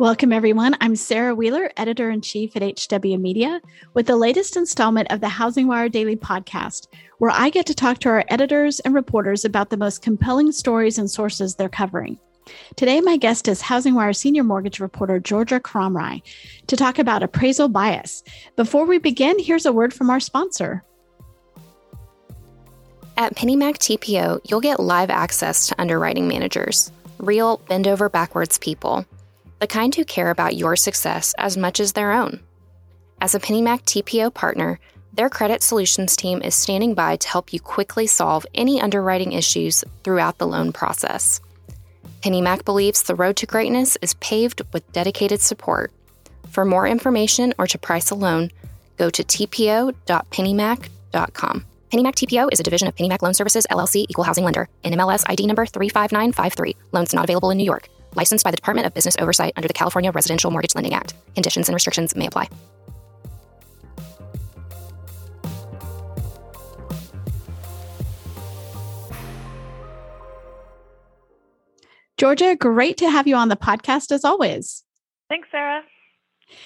Welcome, everyone. I'm Sarah Wheeler, editor in chief at HW Media, with the latest installment of the Housing Wire Daily podcast, where I get to talk to our editors and reporters about the most compelling stories and sources they're covering. Today, my guest is Housing Wire senior mortgage reporter Georgia Kromrei to talk about appraisal bias. Before we begin, here's a word from our sponsor. At PennyMac TPO, you'll get live access to underwriting managers, real bend over backwards people, the kind who care about your success as much as their own. As a PennyMac TPO partner, their credit solutions team is standing by to help you quickly solve any underwriting issues throughout the loan process. PennyMac believes the road to greatness is paved with dedicated support. For more information or to price a loan, go to tpo.pennymac.com. PennyMac TPO is a division of PennyMac Loan Services LLC, equal housing lender. NMLS ID number 35953. Loans not available in New York. Licensed by the Department of Business Oversight under the California Residential Mortgage Lending Act. Conditions and restrictions may apply. Georgia, great to have you on the podcast as always. Thanks, Sarah.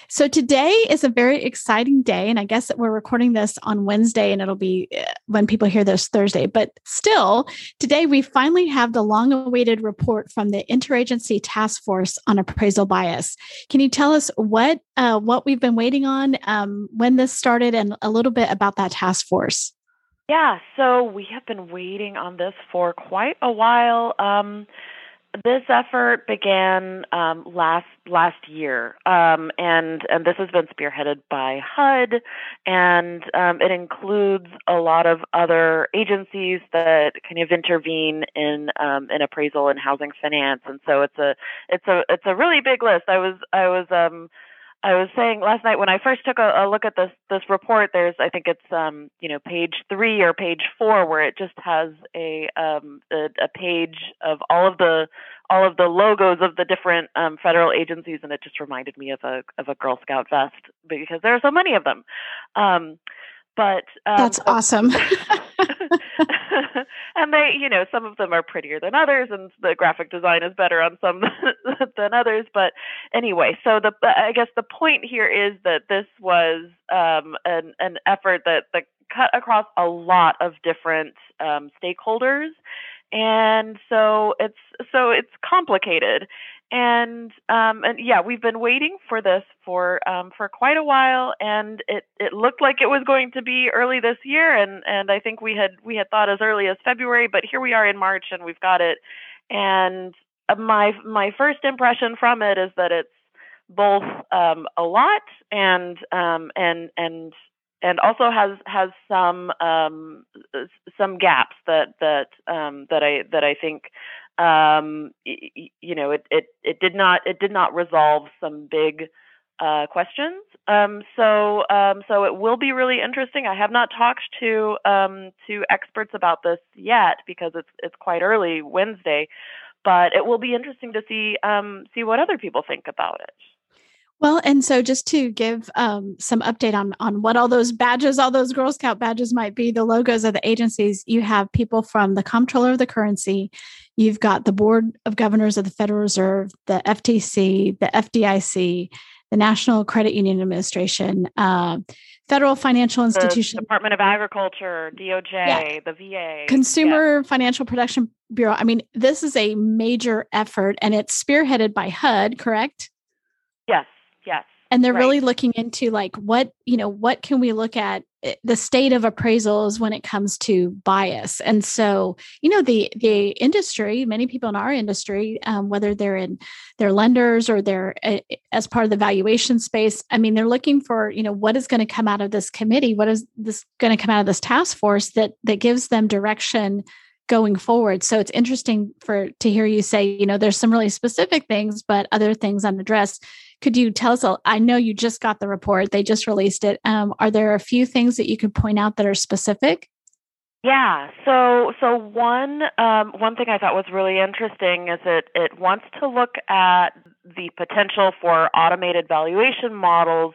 So today is a very exciting day, and I guess that we're recording this on Wednesday, and it'll be uh, when people hear this Thursday. But still, today we finally have the long-awaited report from the Interagency Task Force on Appraisal Bias. Can you tell us what uh, what we've been waiting on, um, when this started, and a little bit about that task force? Yeah, so we have been waiting on this for quite a while. Um, this effort began um, last last year, um, and and this has been spearheaded by HUD, and um, it includes a lot of other agencies that kind of intervene in um, in appraisal and housing finance, and so it's a it's a it's a really big list. I was I was um, I was saying last night when I first took a, a, look at this this report, there's I think it's um, you know page three or page four where it just has a, um, a, a page of all of the all of the logos of the different um, federal agencies, and it just reminded me of a of a Girl Scout vest because there are so many of them. But um, that's awesome. and they, you know, some of them are prettier than others, and the graphic design is better on some than others. But anyway, so the I guess the point here is that this was um, an an effort that that cut across a lot of different um, stakeholders, and so it's so it's complicated and um, and yeah, we've been waiting for this for um, for quite a while, and it it looked like it was going to be early this year, and and I think we had we had thought as early as February, but here we are in March, and we've got it. And uh, my my first impression from it is that it's both um, a lot and um, and and and also has has some um, some gaps that that um, that I that I think um, you know, it, it, it did not it did not resolve some big uh, questions. Um, so um, so it will be really interesting. I have not talked to um, to experts about this yet because it's it's quite early Wednesday, but it will be interesting to see um, see what other people think about it. Well, and so just to give um, some update on on what all those badges, all those Girl Scout badges might be, the logos of the agencies. You have people from the Comptroller of the Currency, you've got the Board of Governors of the Federal Reserve, the FTC, the FDIC, the National Credit Union Administration, uh, federal financial institution, Department of Agriculture, DOJ, yeah. the VA, Consumer yeah. Financial Protection Bureau. I mean, this is a major effort, and it's spearheaded by HUD, correct? Yes. And they're right. really looking into like what, you know, what can we look at eh, the state of appraisals when it comes to bias. And so, you know, the the industry, many people in our industry, um, whether they're in their lenders or they're uh, as part of the valuation space, I mean, they're looking for, you know, what is going to come out of this committee? What is this going to come out of this task force that that gives them direction going forward. So it's interesting for to hear you say, you know, there's some really specific things, but other things unaddressed. Could you tell us? I know you just got the report; they just released it. Um, are there a few things that you could point out that are specific? Yeah. So so one um, one thing I thought was really interesting is that it wants to look at the potential for automated valuation models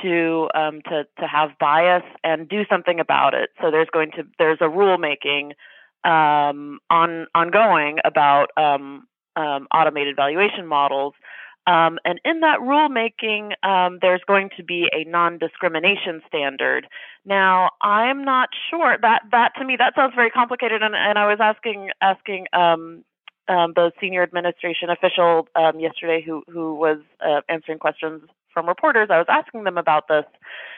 to um, to to have bias and do something about it. So there's going to there's a rulemaking um, on ongoing about um, um, automated valuation models. Um, and in that rulemaking, um, there's going to be a non-discrimination standard. Now, I'm not sure that that to me that sounds very complicated, and, and I was asking asking um, um the senior administration official um, yesterday who who was uh, answering questions from reporters. I was asking them about this.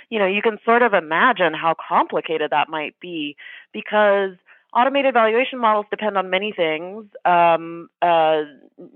You know, you can sort of imagine how complicated that might be because automated valuation models depend on many things. Um, uh,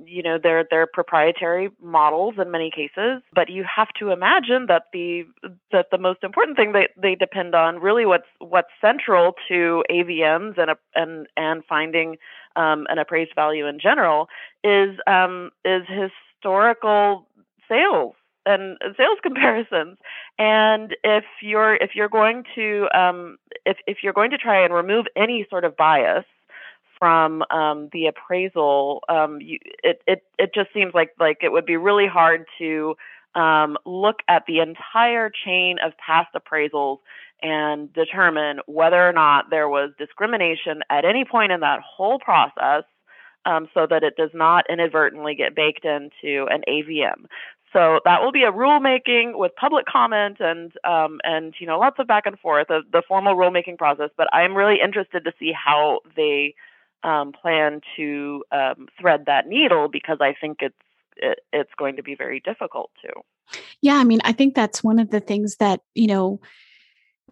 you know, they're they're proprietary models in many cases, but you have to imagine that the that the most important thing that they depend on, really, what's what's central to AVMs and and and finding um, an appraised value in general is um, is historical sales and sales comparisons. And if you're if you're going to um, if if you're going to try and remove any sort of bias from um, the appraisal, um, you, it it it just seems like like it would be really hard to um, look at the entire chain of past appraisals and determine whether or not there was discrimination at any point in that whole process um, so that it does not inadvertently get baked into an AVM. So that will be a rulemaking with public comment and um, and you know lots of back and forth, the, the formal rulemaking process. But I'm really interested to see how they um, plan to um, thread that needle because I think it's it, it's going to be very difficult to. Yeah, I mean, I think that's one of the things that you know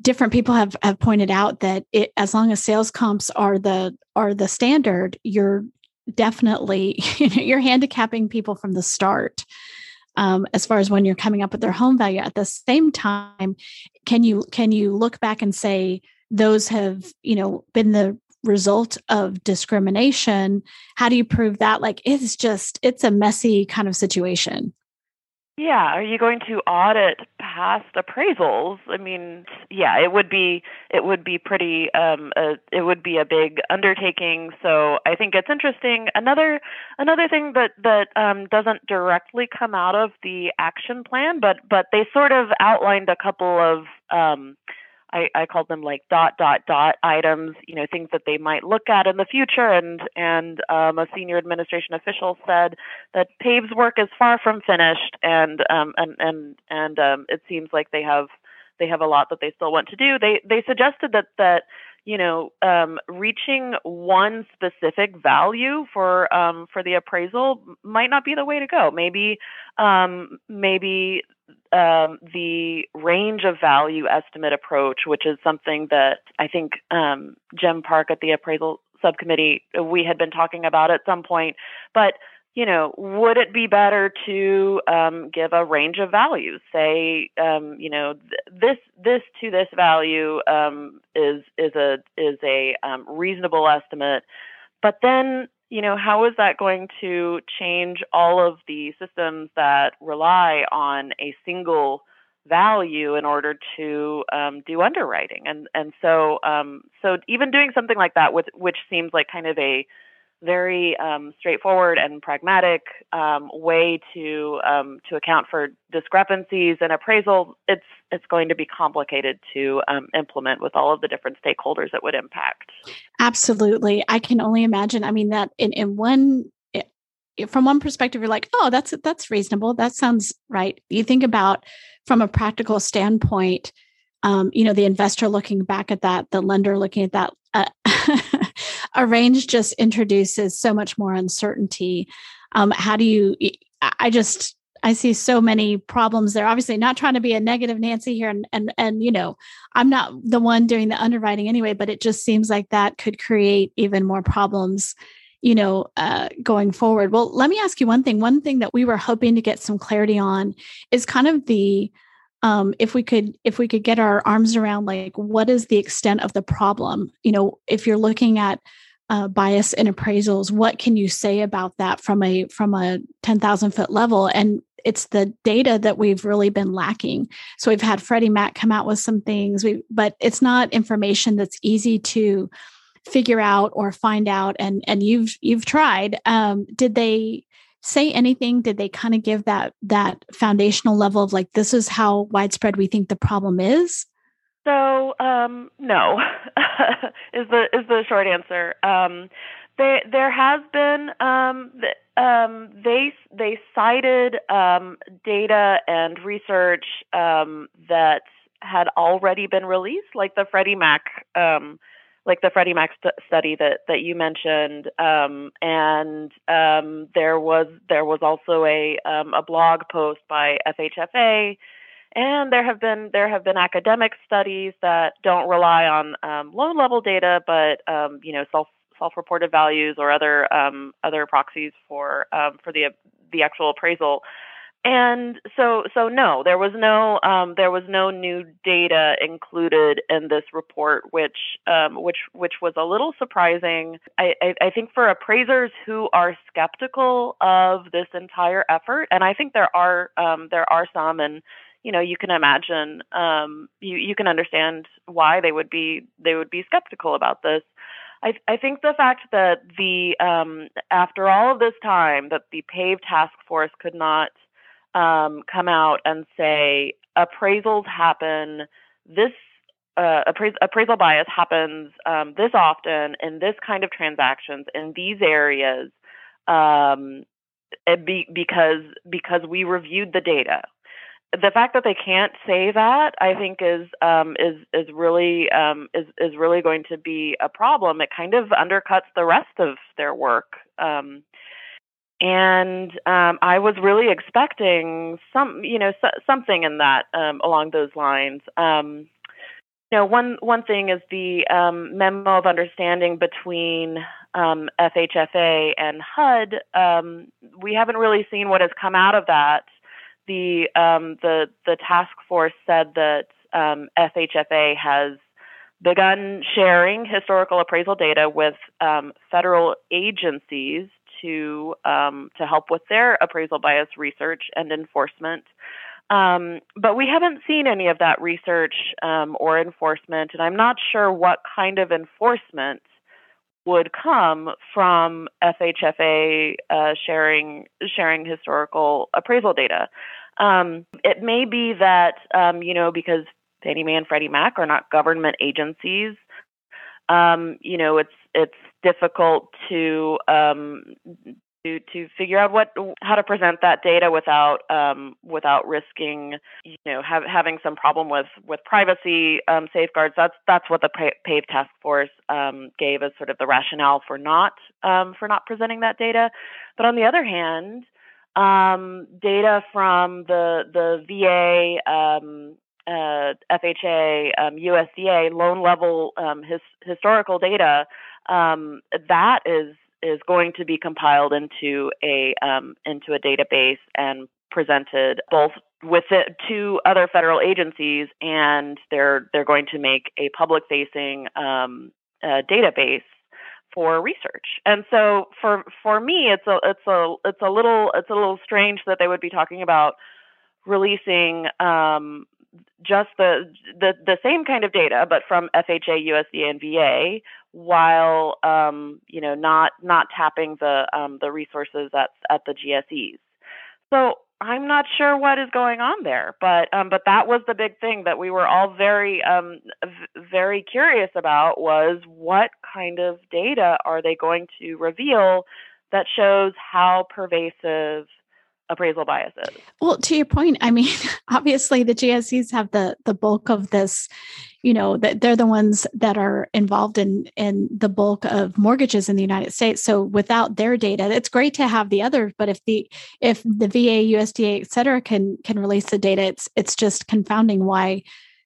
different people have have pointed out that it as long as sales comps are the are the standard, you're definitely you know you're handicapping people from the start um, as far as when you're coming up with their home value at the same time can you can you look back and say those have you know been the result of discrimination? How do you prove that? Like it's just it's a messy kind of situation yeah, are you going to audit past appraisals? I mean, yeah, it would be it would be pretty um a, it would be a big undertaking. So I think it's interesting. Another another thing that that um, doesn't directly come out of the action plan, but but they sort of outlined a couple of um, I, I called them like dot dot dot items, you know, things that they might look at in the future. And and um, a senior administration official said that Pave's work is far from finished, and um, and and and um, it seems like they have they have a lot that they still want to do. They they suggested that that you know, um, reaching one specific value for um, for the appraisal might not be the way to go. Maybe um, maybe um, the range of value estimate approach, which is something that I think um, Jim Park at the appraisal subcommittee we had been talking about at some point, but you know, would it be better to um, give a range of values? Say, um, you know, th- this this to this value um, is is a is a um, reasonable estimate, but then you know, how is that going to change all of the systems that rely on a single value in order to um, do underwriting? And and so um, so even doing something like that, with which seems like kind of a very um, straightforward and pragmatic um, way to um, to account for discrepancies and appraisal. It's it's going to be complicated to um, implement with all of the different stakeholders it would impact. Absolutely, I can only imagine. I mean that in in one. from one perspective, you're like, "Oh, that's that's reasonable. That sounds right." You think about from a practical standpoint, um, you know, the investor looking back at that, the lender looking at that. Uh, a range just introduces so much more uncertainty. Um, how do you? I just I see so many problems there. Obviously, not trying to be a negative Nancy here, and and and you know, I'm not the one doing the underwriting anyway, but it just seems like that could create even more problems, you know, uh, going forward. Well, let me ask you one thing. One thing that we were hoping to get some clarity on is kind of the um, if we could if we could get our arms around like what is the extent of the problem you know if you're looking at uh, bias in appraisals what can you say about that from a from a 10000 foot level and it's the data that we've really been lacking. So we've had Freddie Mac come out with some things, we but it's not information that's easy to figure out or find out. And and you've you've tried. Um, did they say anything? Did they kind of give that that foundational level of like this is how widespread we think the problem is? So um, no, is the is the short answer. Um, they, there has been um, um, they they cited um, data and research um, that had already been released, like the Freddie Mac like the Freddie Mac st- study that that you mentioned, um, and um, there was there was also a um, a blog post by FHFA, and there have been there have been academic studies that don't rely on um, low level data, but um, you know self self reported values or other um, other proxies for for the the actual appraisal and so so no there was no um, there was no new data included in this report which um, which which was a little surprising. I, I, I think for appraisers who are skeptical of this entire effort and I think there are um, there are some and you know you can imagine um, you you can understand why they would be they would be skeptical about this. I, I think the fact that the um, after all of this time that the PAVE task force could not um, come out and say appraisals happen this uh, apprais- appraisal bias happens um, this often in this kind of transactions in these areas um, be, because because we reviewed the data. The fact that they can't say that, I think, is um, is is really um, is is really going to be a problem. It kind of undercuts the rest of their work. Um, and um, I was really expecting some, you know, so, something in that um, along those lines. Um, you know, one one thing is the um, memo of understanding between um, FHFA and HUD. Um, we haven't really seen what has come out of that. The the the task force said that FHFA has begun sharing historical appraisal data with federal agencies to um, to help with their appraisal bias research and enforcement. Um, but we haven't seen any of that research um, or enforcement, and I'm not sure what kind of enforcement would come from FHFA uh, sharing sharing historical appraisal data. Um, it may be that um, you know because Fannie Mae and Freddie Mac are not government agencies. Um, you know, it's it's difficult to um, to to figure out what how to present that data without um, without risking you know have, having some problem with with privacy um, safeguards. That's that's what the PAVE task force um, gave as sort of the rationale for not um, for not presenting that data. But on the other hand, um, data from the the VA um, uh, FHA, um, USDA, loan level um, his, historical data um, that is is going to be compiled into a um, into a database and presented both with it to other federal agencies, and they're they're going to make a public facing uh, database for research. And so for for me, it's a it's a it's a little it's a little strange that they would be talking about releasing um, just the, the the same kind of data, but from FHA, USDA, and VA, while um, you know not not tapping the um, the resources at at the GSEs. So I'm not sure what is going on there, but um, but that was the big thing that we were all very um, v- very curious about was what kind of data are they going to reveal that shows how pervasive appraisal biases. Well, to your point, I mean, obviously the GSEs have the the bulk of this, you know, that they're the ones that are involved in in the bulk of mortgages in the United States. So without their data, it's great to have the others, but if the if the VA, USDA, et cetera, can can release the data, it's it's just confounding why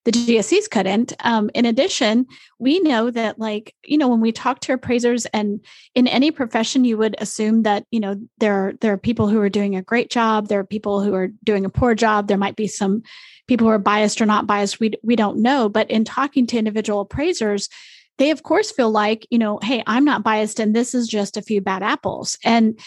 the GSEs couldn't. Um, in addition, we know that, like, you know, when we talk to appraisers, and in any profession, you would assume that, you know, there are, there are people who are doing a great job, there are people who are doing a poor job, there might be some people who are biased or not biased. We we don't know, but in talking to individual appraisers, they of course feel like, you know, hey, I'm not biased, and this is just a few bad apples, and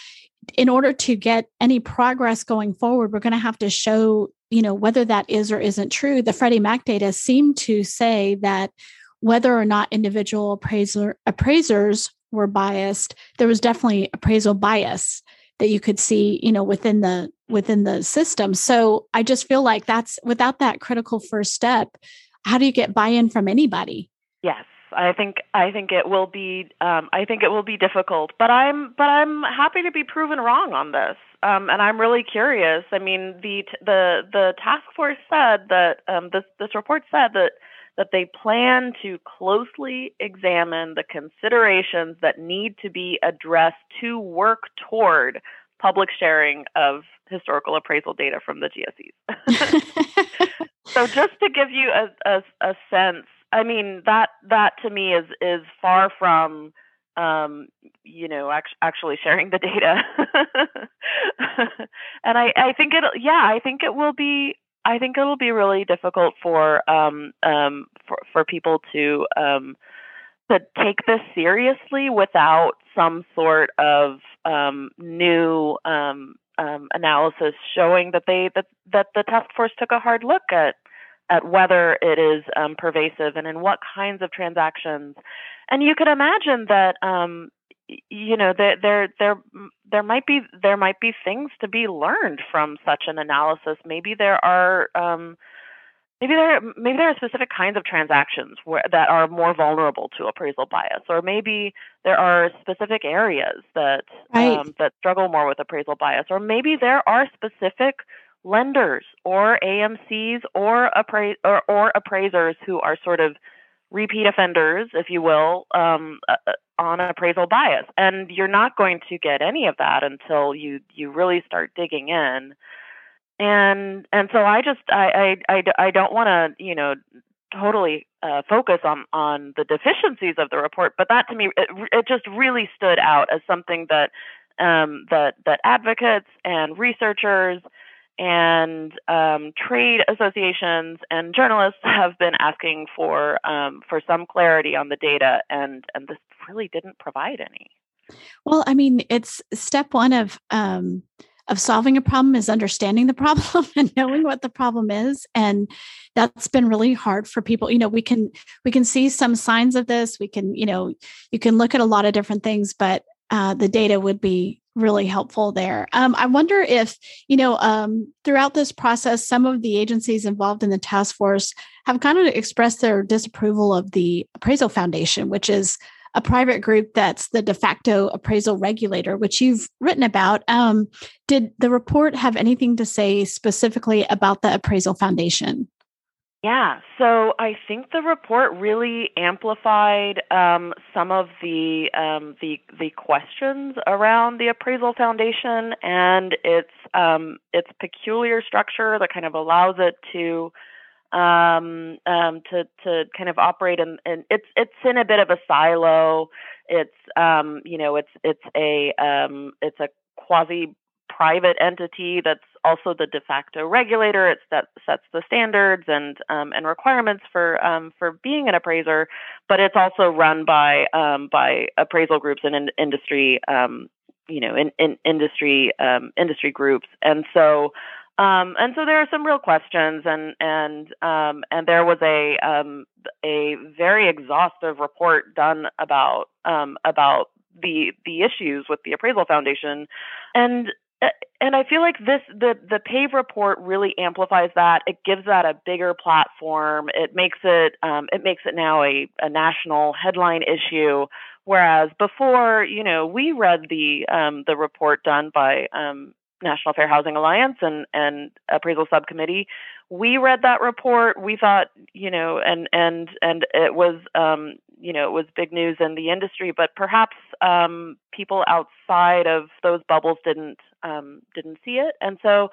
in order to get any progress going forward, we're going to have to show, you know, whether that is or isn't true. The Freddie Mac data seem to say that whether or not individual appraiser appraisers were biased, there was definitely appraisal bias that you could see, you know, within the within the system. So I just feel like that's without that critical first step, how do you get buy-in from anybody? Yes. I think I think it will be um, I think it will be difficult, but I'm but I'm happy to be proven wrong on this, um, and I'm really curious. I mean, the the the task force said that um, this this report said that that they plan to closely examine the considerations that need to be addressed to work toward public sharing of historical appraisal data from the GSEs. so just to give you a, a, a sense I mean that that to me is is far from um, you know act- actually sharing the data. and I I think it yeah I think it will be I think it'll be really difficult for um, um, for for people to um, to take this seriously without some sort of um, new um, um, analysis showing that they that that the task force took a hard look at at whether it is um, pervasive and in what kinds of transactions. And you could imagine that um, you know there there there there might be there might be things to be learned from such an analysis. Maybe there are um, maybe there maybe there are specific kinds of transactions where, that are more vulnerable to appraisal bias, or maybe there are specific areas that right. um, that struggle more with appraisal bias, or maybe there are specific lenders or AMCs or, appra- or, or appraisers who are sort of repeat offenders, if you will, um, uh, uh, on appraisal bias. And you're not going to get any of that until you you really start digging in. And and so I just I I I, I don't want to you know totally uh, focus on on the deficiencies of the report, but that to me it, it just really stood out as something that um, that that advocates and researchers and um, trade associations and journalists have been asking for um, for some clarity on the data, and and this really didn't provide any. Well, I mean, it's step one of um, of solving a problem is understanding the problem and knowing what the problem is, and that's been really hard for people. You know, we can we can see some signs of this. We can, you know, you can look at a lot of different things, but uh, the data would be really helpful there. Um, I wonder if, you know, um, throughout this process, some of the agencies involved in the task force have kind of expressed their disapproval of the Appraisal Foundation, which is a private group that's the de facto appraisal regulator, which you've written about. Um, did the report have anything to say specifically about the Appraisal Foundation? Yeah, so I think the report really amplified um, some of the um, the the questions around the appraisal foundation and its um, its peculiar structure that kind of allows it to um, um, to to kind of operate in it's it's in a bit of a silo. It's um, you know it's it's a um, it's a quasi private entity that's also the de facto regulator. It that sets the standards and um, and requirements for um, for being an appraiser, but it's also run by um, by appraisal groups and in industry, um, you know, in, in industry um, industry groups, and so. Um, and so there are some real questions, and and and there was a a very exhaustive report done about about the the issues with the appraisal foundation and and I feel like this the the PAVE report really amplifies that. It gives that a bigger platform. It makes it um, it makes it now a, a national headline issue. Whereas before, you know, we read the um, the report done by um, National Fair Housing Alliance and and appraisal subcommittee. We read that report. We thought, you know, and and and it was, um, you know, it was big news in the industry. But perhaps um, people outside of those bubbles didn't um, didn't see it, and so.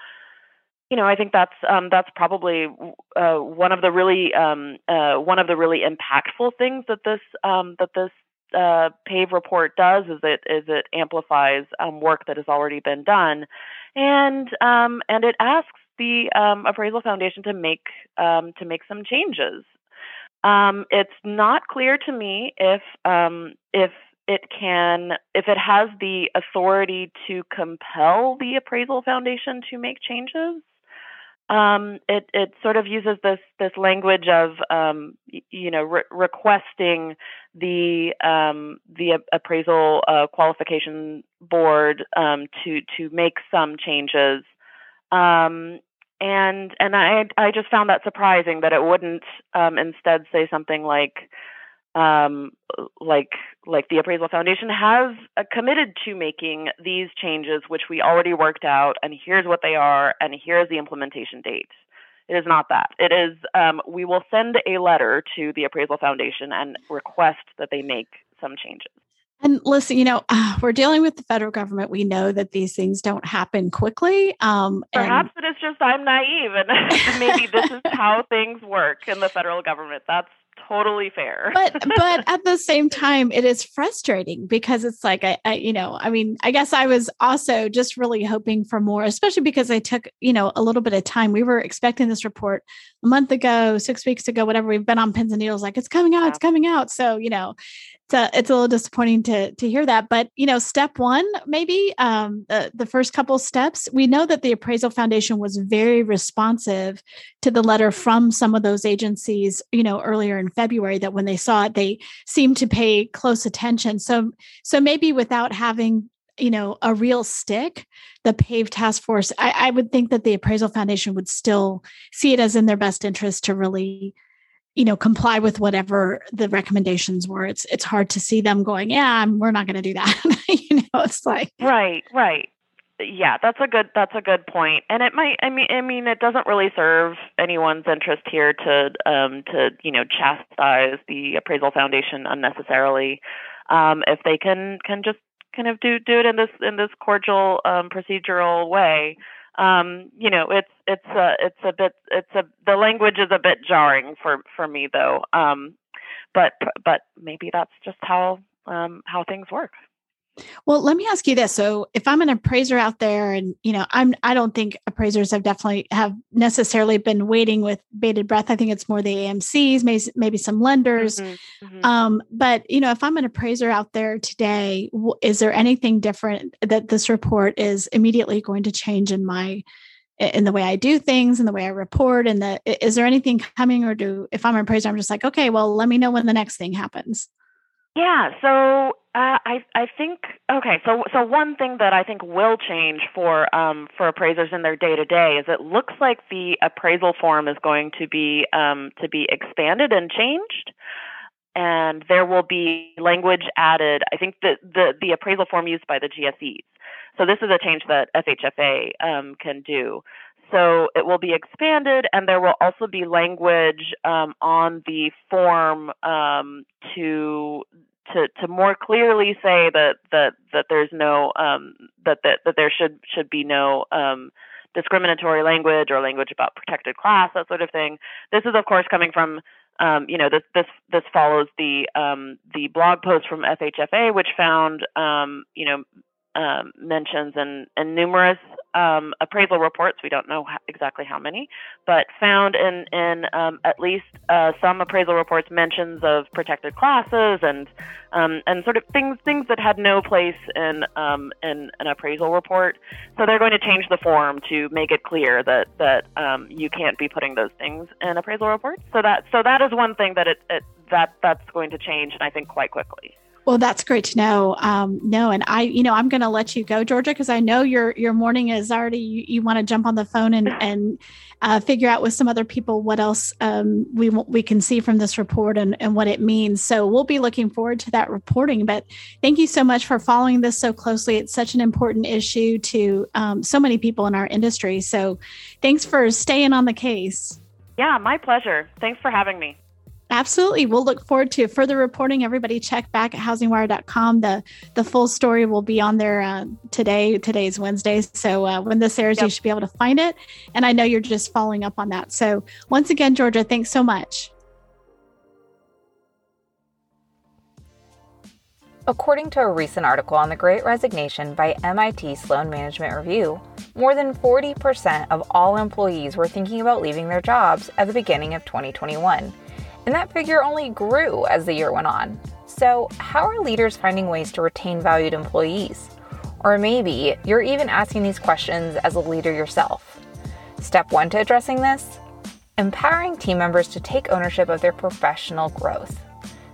You know, I think that's um, that's probably uh, one of the really um, uh, one of the really impactful things that this um, that this uh, PAVE report does is it is it amplifies um, work that has already been done, and um, and it asks the um, Appraisal Foundation to make um, to make some changes. Um, it's not clear to me if um, if it can, if it has the authority to compel the appraisal foundation to make changes, um, it it sort of uses this this language of um, you know re- requesting the um, the appraisal uh, qualification board um, to to make some changes, um, and and I I just found that surprising that it wouldn't um, instead say something like um, like like the appraisal foundation has uh, committed to making these changes which we already worked out and here's what they are and here's the implementation date it is not that it is um, we will send a letter to the appraisal foundation and request that they make some changes and listen, you know, uh, we're dealing with the federal government. We know that these things don't happen quickly. Um, Perhaps and- it is just I'm naive, and maybe this is how things work in the federal government. That's totally fair. but but at the same time, it is frustrating because it's like I, I, you know, I mean, I guess I was also just really hoping for more, especially because I took you know a little bit of time. We were expecting this report a month ago, six weeks ago, whatever. We've been on pins and needles, like it's coming out, yeah. it's coming out. So you know, it's a, it's a little disappointing to to hear that but you know step one maybe um, the, first couple steps we know that the appraisal foundation was very responsive to the letter from some of those agencies you know earlier in february that when they saw it they seemed to pay close attention. So so maybe without having you know a real stick the pave task force I, I would think that the appraisal foundation would still see it as in their best interest to really you know comply with whatever the recommendations were. It's it's hard to see them going yeah we're not going to do that. You know it's like right right. Yeah that's a good that's a good point. And it might i mean i mean it doesn't really serve anyone's interest here to um to you know chastise the appraisal foundation unnecessarily. Um if they can can just kind of do do it in this in this cordial um procedural way um, you know, it's it's a it's a bit it's a the language is a bit jarring for for me though. Um, but but maybe that's just how um, how things work. Well, let me ask you this. So if I'm an appraiser out there and you know, I'm I don't think appraisers have definitely have necessarily been waiting with bated breath. I think it's more the AMCs, maybe maybe some lenders. Mm-hmm, mm-hmm. Um, but you know, if I'm an appraiser out there today, is there anything different that this report is immediately going to change in my in the way I do things and the way I report and the is there anything coming or do if I'm an appraiser, I'm just like, okay, well, let me know when the next thing happens. Yeah, so uh, I I think okay. So so one thing that I think will change for um, for appraisers in their day to day is it looks like the appraisal form is going to be um, to be expanded and changed, and there will be language added. I think the the the appraisal form used by the GSEs. So this is a change that FHFA um, can do. So it will be expanded, and there will also be language um, on the form um, to to to more clearly say that that that there's no um, that that that there should should be no um, discriminatory language or language about protected class that sort of thing. This is of course coming from um, you know this this this follows the um, the blog post from FHFA which found um, you know um, mentions and, in numerous um, appraisal reports. We don't know exactly how many, but found in in um, at least uh, some appraisal reports mentions of protected classes and um, and sort of things things that had no place in um, in an appraisal report. So they're going to change the form to make it clear that that you can't be putting those things in appraisal reports. So that so that is one thing that it, it that that's going to change, and I think quite quickly. Well, that's great to know. Um, no, and I, you know, I'm going to let you go, Georgia, because I know your your morning is already. You, you want to jump on the phone and and uh, figure out with some other people what else um, we we can see from this report and and what it means. So we'll be looking forward to that reporting. But thank you so much for following this so closely. It's such an important issue to um, so many people in our industry. So thanks for staying on the case. Yeah, my pleasure. Thanks for having me. Absolutely. We'll look forward to further reporting. Everybody check back at housingwire.com. The the full story will be on there uh, today. Today's Wednesday. So uh, when this airs, yep. you should be able to find it. And I know you're just following up on that. So once again, Georgia, thanks so much. According to a recent article on the Great Resignation by MIT Sloan Management Review, more than 40% of all employees were thinking about leaving their jobs at the beginning of 2021 And that figure only grew as the year went on. So, how are leaders finding ways to retain valued employees? Or maybe you're even asking these questions as a leader yourself. Step one to addressing this empowering team members to take ownership of their professional growth.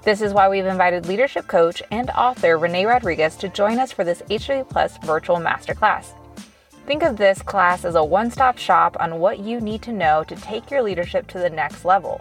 This is why we've invited leadership coach and author Renee Rodriguez to join us for this HW Plus virtual masterclass. Think of this class as a one stop shop on what you need to know to take your leadership to the next level.